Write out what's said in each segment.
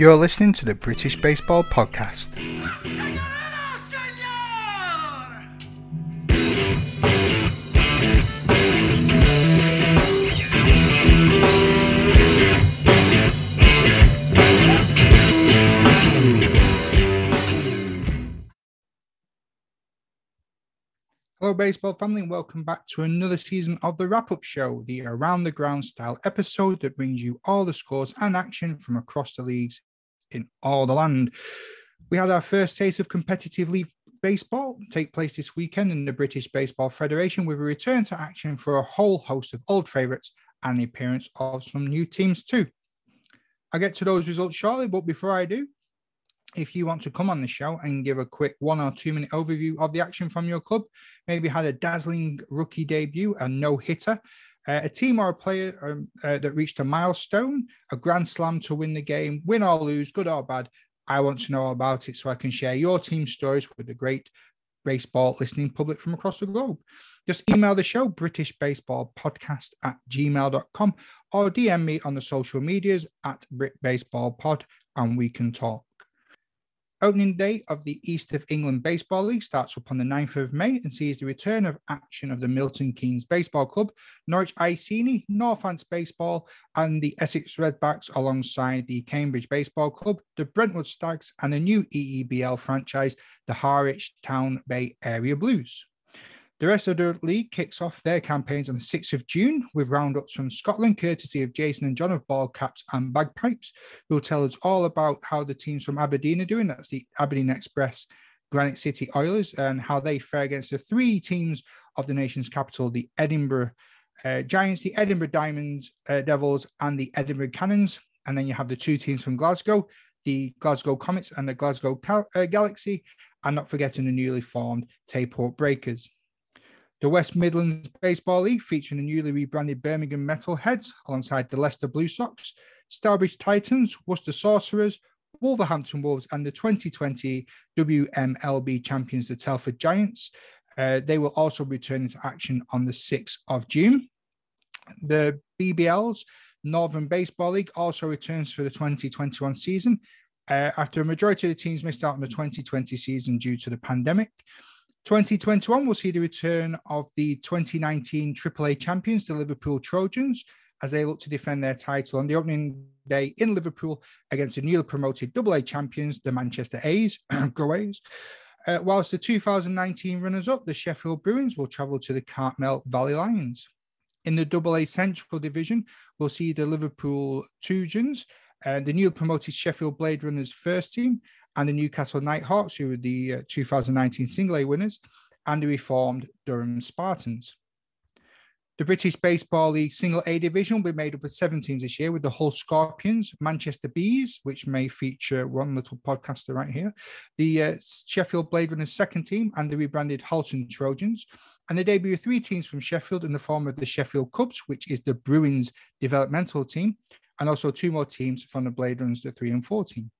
You're listening to the British Baseball Podcast. Hello, baseball family, and welcome back to another season of the wrap up show, the around the ground style episode that brings you all the scores and action from across the leagues in all the land. We had our first taste of competitive league baseball take place this weekend in the British Baseball Federation with a return to action for a whole host of old favourites and the appearance of some new teams too. I'll get to those results shortly, but before I do, if you want to come on the show and give a quick one or two minute overview of the action from your club, maybe had a dazzling rookie debut, a no hitter, uh, a team or a player um, uh, that reached a milestone, a grand slam to win the game, win or lose, good or bad. I want to know all about it so I can share your team stories with the great baseball listening public from across the globe. Just email the show, British Baseball Podcast at gmail.com, or DM me on the social medias at Brit Baseball Pod, and we can talk. Opening day of the East of England Baseball League starts up on the 9th of May and sees the return of action of the Milton Keynes Baseball Club, Norwich Iceni, Northants Baseball, and the Essex Redbacks alongside the Cambridge Baseball Club, the Brentwood Stags, and the new EEBL franchise, the Harwich Town Bay Area Blues. The rest of the league kicks off their campaigns on the 6th of June with roundups from Scotland, courtesy of Jason and John of Ball Caps and Bagpipes, who will tell us all about how the teams from Aberdeen are doing. That's the Aberdeen Express, Granite City Oilers, and how they fare against the three teams of the nation's capital the Edinburgh uh, Giants, the Edinburgh Diamonds, uh, Devils, and the Edinburgh Cannons. And then you have the two teams from Glasgow, the Glasgow Comets and the Glasgow uh, Galaxy, and not forgetting the newly formed Tayport Breakers. The West Midlands Baseball League featuring the newly rebranded Birmingham Metalheads alongside the Leicester Blue Sox, Stourbridge Titans, Worcester Sorcerers, Wolverhampton Wolves, and the 2020 WMLB champions, the Telford Giants. Uh, they will also return into action on the 6th of June. The BBL's Northern Baseball League also returns for the 2021 season uh, after a majority of the teams missed out on the 2020 season due to the pandemic. 2021 will see the return of the 2019 AAA champions, the Liverpool Trojans, as they look to defend their title on the opening day in Liverpool against the newly promoted AA champions, the Manchester A's, go A's. Uh, whilst the 2019 runners up, the Sheffield Bruins, will travel to the Cartmel Valley Lions. In the AA Central Division, we'll see the Liverpool Trojans and the newly promoted Sheffield Blade Runners first team and the Newcastle Nighthawks, who were the uh, 2019 Single A winners, and the reformed Durham Spartans. The British Baseball League Single A division will be made up of seven teams this year, with the Hull Scorpions, Manchester Bees, which may feature one little podcaster right here, the uh, Sheffield Blade Runners second team, and the rebranded Halton Trojans. And the debut three teams from Sheffield in the form of the Sheffield Cubs, which is the Bruins developmental team, and also two more teams from the Blade Runners, the three and four team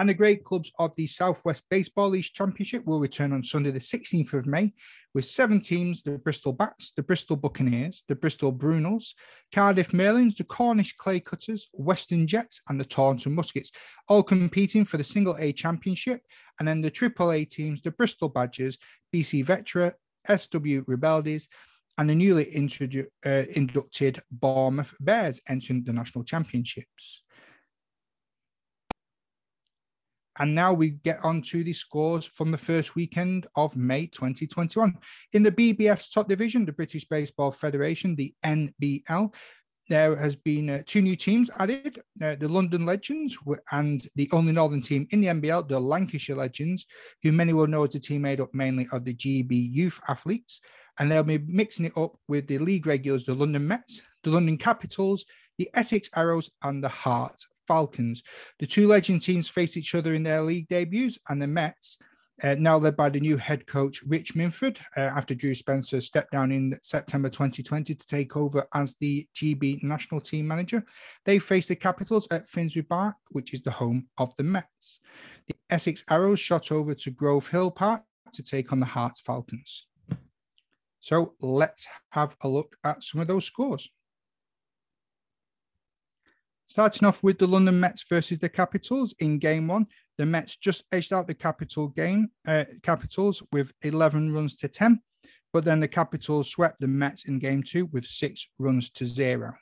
and the great clubs of the Southwest Baseball League Championship will return on Sunday, the 16th of May, with seven teams the Bristol Bats, the Bristol Buccaneers, the Bristol Brunels, Cardiff Merlins, the Cornish Clay Cutters, Western Jets, and the Taunton Muskets, all competing for the Single A Championship. And then the Triple A teams, the Bristol Badgers, BC Vetra, SW Rebeldes, and the newly introdu- uh, inducted Bournemouth Bears entering the national championships. And now we get on to the scores from the first weekend of May 2021. In the BBF's top division, the British Baseball Federation, the NBL, there has been uh, two new teams added uh, the London Legends and the only Northern team in the NBL, the Lancashire Legends, who many will know as a team made up mainly of the GB youth athletes. And they'll be mixing it up with the league regulars, the London Mets, the London Capitals, the Essex Arrows, and the Herts Falcons. The two legend teams face each other in their league debuts, and the Mets, uh, now led by the new head coach Rich Minford, uh, after Drew Spencer stepped down in September 2020 to take over as the GB national team manager, they face the Capitals at Finsbury Park, which is the home of the Mets. The Essex Arrows shot over to Grove Hill Park to take on the Herts Falcons. So let's have a look at some of those scores. Starting off with the London Mets versus the Capitals in game one, the Mets just edged out the Capital game, uh, Capitals with 11 runs to 10, but then the Capitals swept the Mets in game two with six runs to zero.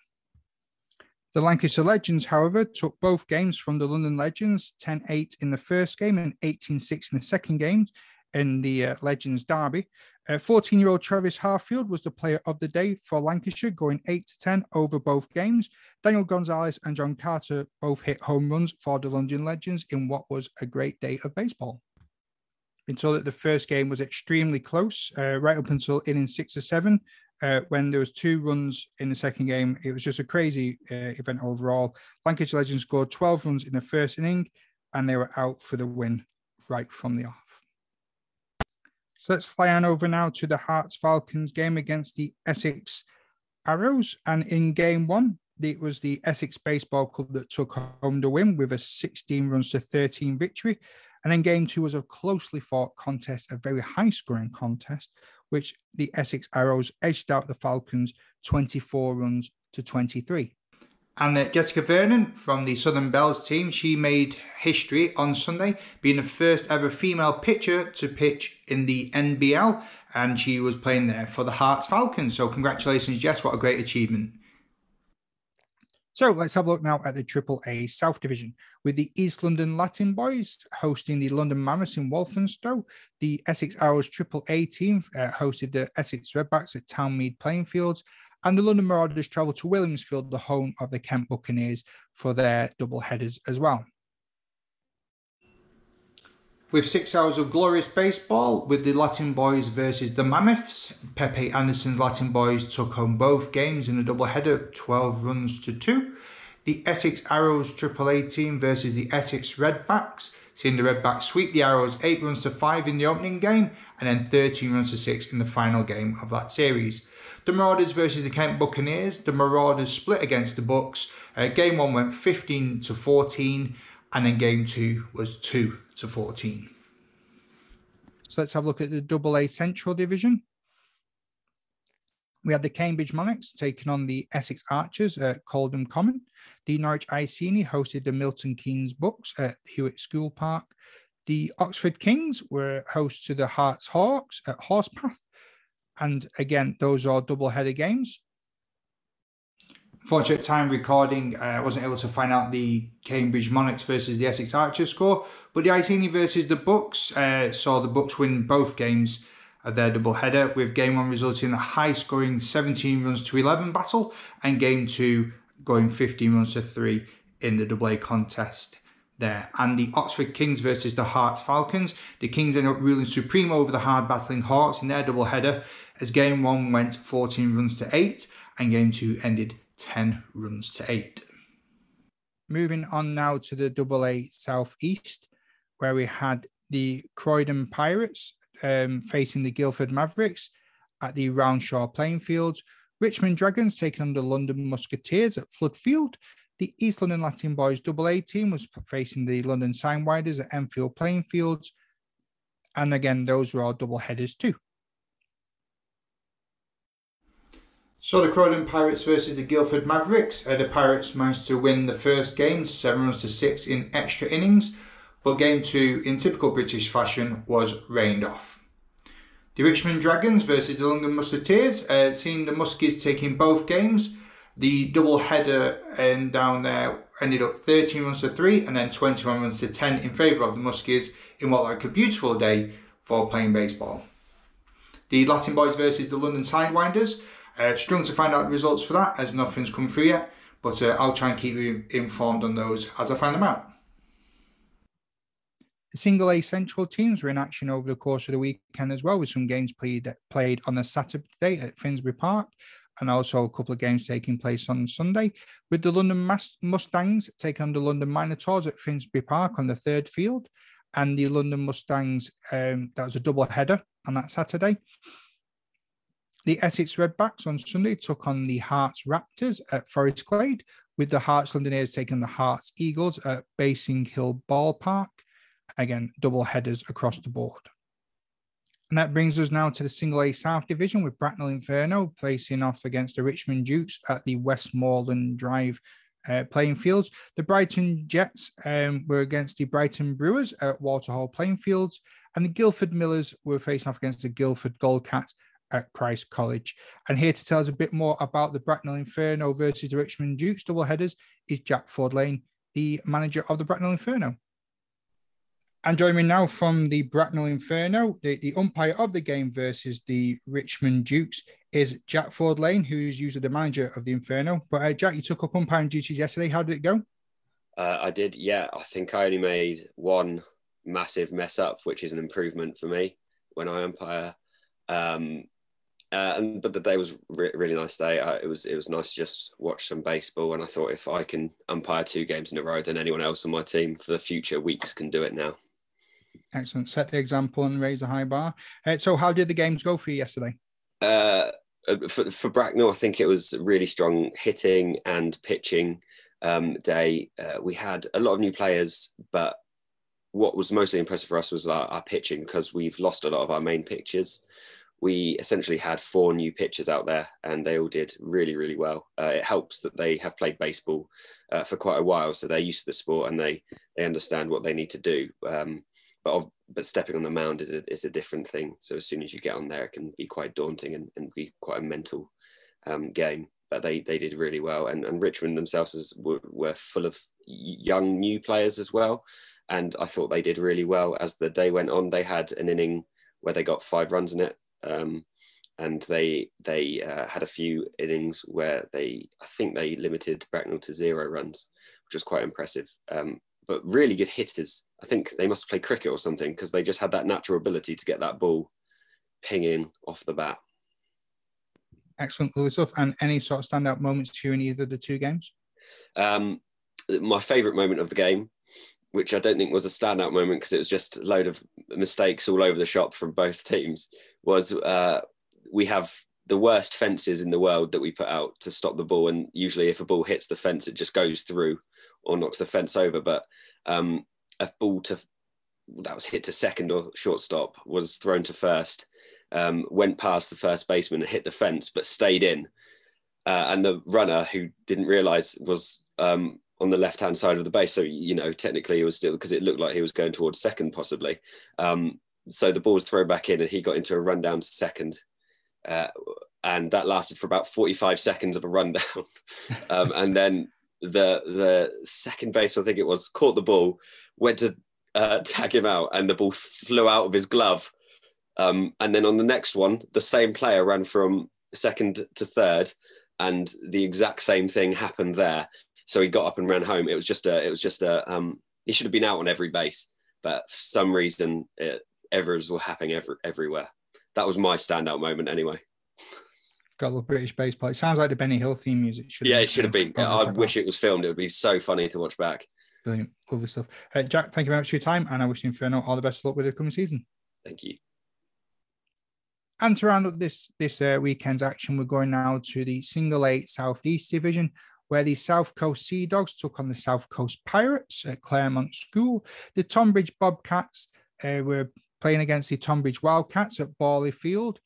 The Lancashire Legends, however, took both games from the London Legends 10 8 in the first game and 18 6 in the second game in the uh, Legends Derby. 14 uh, year old Travis Harfield was the player of the day for Lancashire, going 8 to 10 over both games. Daniel Gonzalez and John Carter both hit home runs for the London Legends in what was a great day of baseball. Told that the first game was extremely close, uh, right up until inning six or seven, uh, when there was two runs in the second game. It was just a crazy uh, event overall. Lancashire Legends scored 12 runs in the first inning, and they were out for the win right from the off. So let's fly on over now to the Herts Falcons game against the Essex Arrows. And in game one, it was the Essex Baseball Club that took home the win with a 16 runs to 13 victory. And then game two was a closely fought contest, a very high scoring contest, which the Essex Arrows edged out the Falcons 24 runs to 23. And uh, Jessica Vernon from the Southern Belles team, she made history on Sunday, being the first ever female pitcher to pitch in the NBL, and she was playing there for the Herts Falcons. So congratulations, Jess! What a great achievement. So let's have a look now at the Triple A South Division with the East London Latin Boys hosting the London Mammoths in Walthamstow. The Essex Arrows Triple A team uh, hosted the Essex Redbacks at Townmead Playing Fields. And the London Marauders travelled to Williamsfield, the home of the Kent Buccaneers, for their double headers as well. With six hours of glorious baseball, with the Latin boys versus the Mammoths, Pepe Anderson's Latin boys took home both games in a double header, 12 runs to 2. The Essex Arrows AAA team versus the Essex Redbacks, seeing the Redbacks sweep the Arrows 8 runs to 5 in the opening game and then 13 runs to 6 in the final game of that series. The Marauders versus the Kent Buccaneers, the Marauders split against the Bucks. Uh, game 1 went 15 to 14 and then game 2 was 2 to 14. So let's have a look at the Double A Central Division. We had the Cambridge Monarchs taking on the Essex Archers at Coldham Common. The Norwich Iceni hosted the Milton Keynes Bucks at Hewett School Park. The Oxford Kings were host to the Herts Hawks at Horsepath. And again, those are double header games fortunate time recording, uh, I wasn't able to find out the Cambridge Monarchs versus the Essex Archers score, but the Iceni versus the Bucks uh, saw the Bucks win both games of their double header, with game one resulting in a high scoring 17 runs to 11 battle, and game two going 15 runs to 3 in the double A contest there. And the Oxford Kings versus the Herts Falcons. The Kings ended up ruling supreme over the hard battling Hawks in their double header as game one went 14 runs to 8 and game two ended 10 runs to 8. Moving on now to the Double A Southeast, where we had the Croydon Pirates um, facing the Guildford Mavericks at the Roundshaw playing fields. Richmond Dragons taking on the London Musketeers at Flood Field. The East London Latin Boys Double A team was facing the London Sign Sidewinders at Enfield playing fields. And again, those were all double headers too. So the Croydon Pirates versus the Guildford Mavericks. Uh, the Pirates managed to win the first game, seven runs to six in extra innings, but game two, in typical British fashion, was rained off. The Richmond Dragons versus the London Musketeers, uh, seeing the Muskies taking both games. The double header and down there ended up 13 runs to 3 and then 21 runs to 10 in favour of the Muskies in what looked like a beautiful day for playing baseball. The Latin Boys versus the London Sidewinders. Uh, struggling to find out results for that as nothing's come through yet, but uh, I'll try and keep you informed on those as I find them out. The single A central teams were in action over the course of the weekend as well, with some games played played on the Saturday at Finsbury Park, and also a couple of games taking place on Sunday. With the London Mustangs taking on the London Minotaurs at Finsbury Park on the third field, and the London Mustangs um, that was a double header on that Saturday. The Essex Redbacks on Sunday took on the Herts Raptors at Forest Glade, with the Hearts Londoners taking the Herts Eagles at Basing Hill Ballpark. Again, double headers across the board. And that brings us now to the Single A South Division with Bracknell Inferno facing off against the Richmond Dukes at the Westmoreland Drive uh, playing fields. The Brighton Jets um, were against the Brighton Brewers at Waterhall playing fields, and the Guildford Millers were facing off against the Guildford Goldcats at Christ College. And here to tell us a bit more about the Bracknell Inferno versus the Richmond Dukes double headers is Jack Ford Lane, the manager of the Bracknell Inferno. And joining me now from the Bracknell Inferno, the, the umpire of the game versus the Richmond Dukes is Jack Ford Lane, who is usually the manager of the Inferno. But uh, Jack, you took up umpiring duties yesterday. How did it go? Uh, I did, yeah. I think I only made one massive mess up, which is an improvement for me when I umpire. Um, uh, and but the day was re- really nice day. Uh, it was it was nice to just watch some baseball, and I thought if I can umpire two games in a row, then anyone else on my team for the future weeks can do it now. Excellent. Set the example and raise a high bar. Uh, so, how did the games go for you yesterday? Uh, uh, for, for Bracknell, I think it was really strong hitting and pitching um, day. Uh, we had a lot of new players, but what was mostly impressive for us was our, our pitching because we've lost a lot of our main pitchers we essentially had four new pitchers out there and they all did really, really well. Uh, it helps that they have played baseball uh, for quite a while, so they're used to the sport and they, they understand what they need to do. Um, but, but stepping on the mound is a, is a different thing. So as soon as you get on there, it can be quite daunting and, and be quite a mental um, game. But they, they did really well. And, and Richmond themselves were, were full of young new players as well. And I thought they did really well. As the day went on, they had an inning where they got five runs in it um, and they they uh, had a few innings where they I think they limited Bracknell to zero runs, which was quite impressive. Um, but really good hitters. I think they must play cricket or something because they just had that natural ability to get that ball pinging off the bat. Excellent, lovely stuff. And any sort of standout moments to you in either of the two games? Um, my favourite moment of the game, which I don't think was a standout moment because it was just a load of mistakes all over the shop from both teams, was uh, we have the worst fences in the world that we put out to stop the ball. And usually, if a ball hits the fence, it just goes through or knocks the fence over. But um, a ball to that was hit to second or shortstop was thrown to first, um, went past the first baseman and hit the fence, but stayed in. Uh, and the runner who didn't realize was um, on the left hand side of the base. So, you know, technically it was still because it looked like he was going towards second, possibly. Um, so the ball was thrown back in and he got into a rundown second. Uh, and that lasted for about 45 seconds of a rundown. um, and then the the second base, I think it was, caught the ball, went to uh, tag him out, and the ball flew out of his glove. Um, and then on the next one, the same player ran from second to third, and the exact same thing happened there. So he got up and ran home. It was just a, it was just a, um, he should have been out on every base, but for some reason, it, errors were happening every, everywhere. That was my standout moment, anyway. Got a little British baseball. It sounds like the Benny Hill theme music. Should yeah, it should have been. I wish it was filmed. It would be so funny to watch back. Brilliant, lovely stuff. Uh, Jack, thank you very much for your time, and I wish you Inferno all the best of luck with the coming season. Thank you. And to round up this this uh, weekend's action, we're going now to the Single A Southeast Division, where the South Coast Sea Dogs took on the South Coast Pirates at Claremont School. The Tonbridge Bobcats uh, were playing against the Tonbridge Wildcats at Borley Field,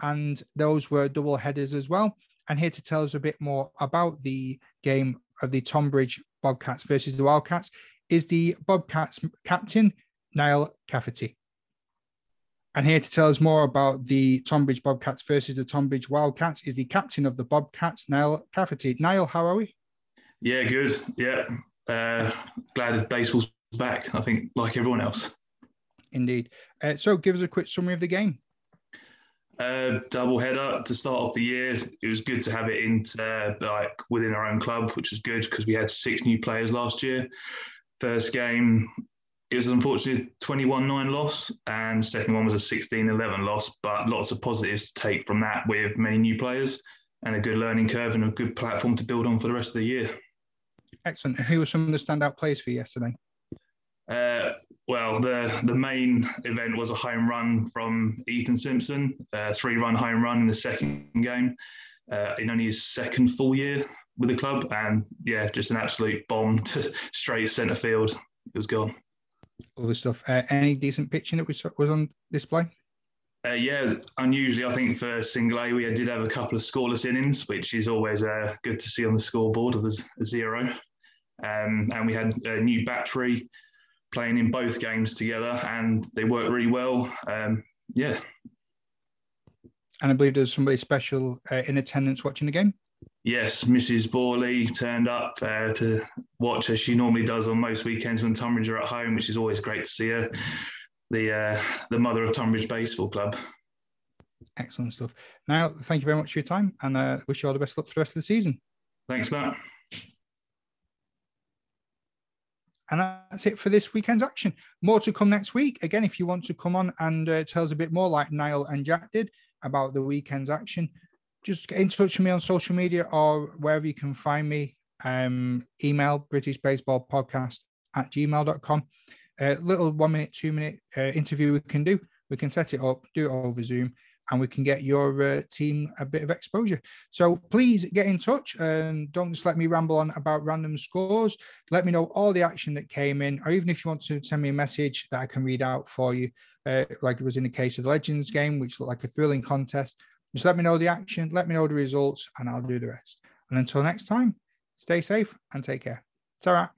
and those were double headers as well. And here to tell us a bit more about the game of the Tonbridge Bobcats versus the Wildcats is the Bobcats captain, Niall Cafferty. And here to tell us more about the Tonbridge Bobcats versus the Tonbridge Wildcats is the captain of the Bobcats, Niall Cafferty. Niall, how are we? Yeah, good. Yeah. Uh, glad baseball's back, I think, like everyone else. Indeed. Uh, so give us a quick summary of the game. Uh, double header to start off the year. It was good to have it into like within our own club, which was good because we had six new players last year. First game, it was unfortunately 21-9 loss, and second one was a 16-11 loss. But lots of positives to take from that with many new players and a good learning curve and a good platform to build on for the rest of the year. Excellent. who were some of the standout players for you yesterday? Uh, well, the the main event was a home run from Ethan Simpson, a three run home run in the second game, uh, in only his second full year with the club, and yeah, just an absolute bomb to straight centre field. It was gone. All the stuff. Uh, any decent pitching that was was on display? Uh, yeah, unusually, I think for single A, we did have a couple of scoreless innings, which is always uh, good to see on the scoreboard of a zero. Um, and we had a new battery playing in both games together, and they worked really well. Um, yeah. And I believe there's somebody special uh, in attendance watching the game. Yes, Mrs. Borley turned up uh, to watch as she normally does on most weekends when Tonbridge are at home, which is always great to see her. The uh, the mother of Tonbridge Baseball Club. Excellent stuff. Now, thank you very much for your time, and uh, wish you all the best luck for the rest of the season. Thanks, Matt. And that's it for this weekend's action. More to come next week. Again, if you want to come on and uh, tell us a bit more, like Niall and Jack did, about the weekend's action, just get in touch with me on social media or wherever you can find me. Um, email British Baseball Podcast at gmail.com. A little one minute, two minute uh, interview we can do. We can set it up, do it over Zoom, and we can get your uh, team a bit of exposure. So please get in touch and don't just let me ramble on about random scores. Let me know all the action that came in, or even if you want to send me a message that I can read out for you, uh, like it was in the case of the Legends game, which looked like a thrilling contest. Just let me know the action, let me know the results, and I'll do the rest. And until next time, stay safe and take care. Ta-ra.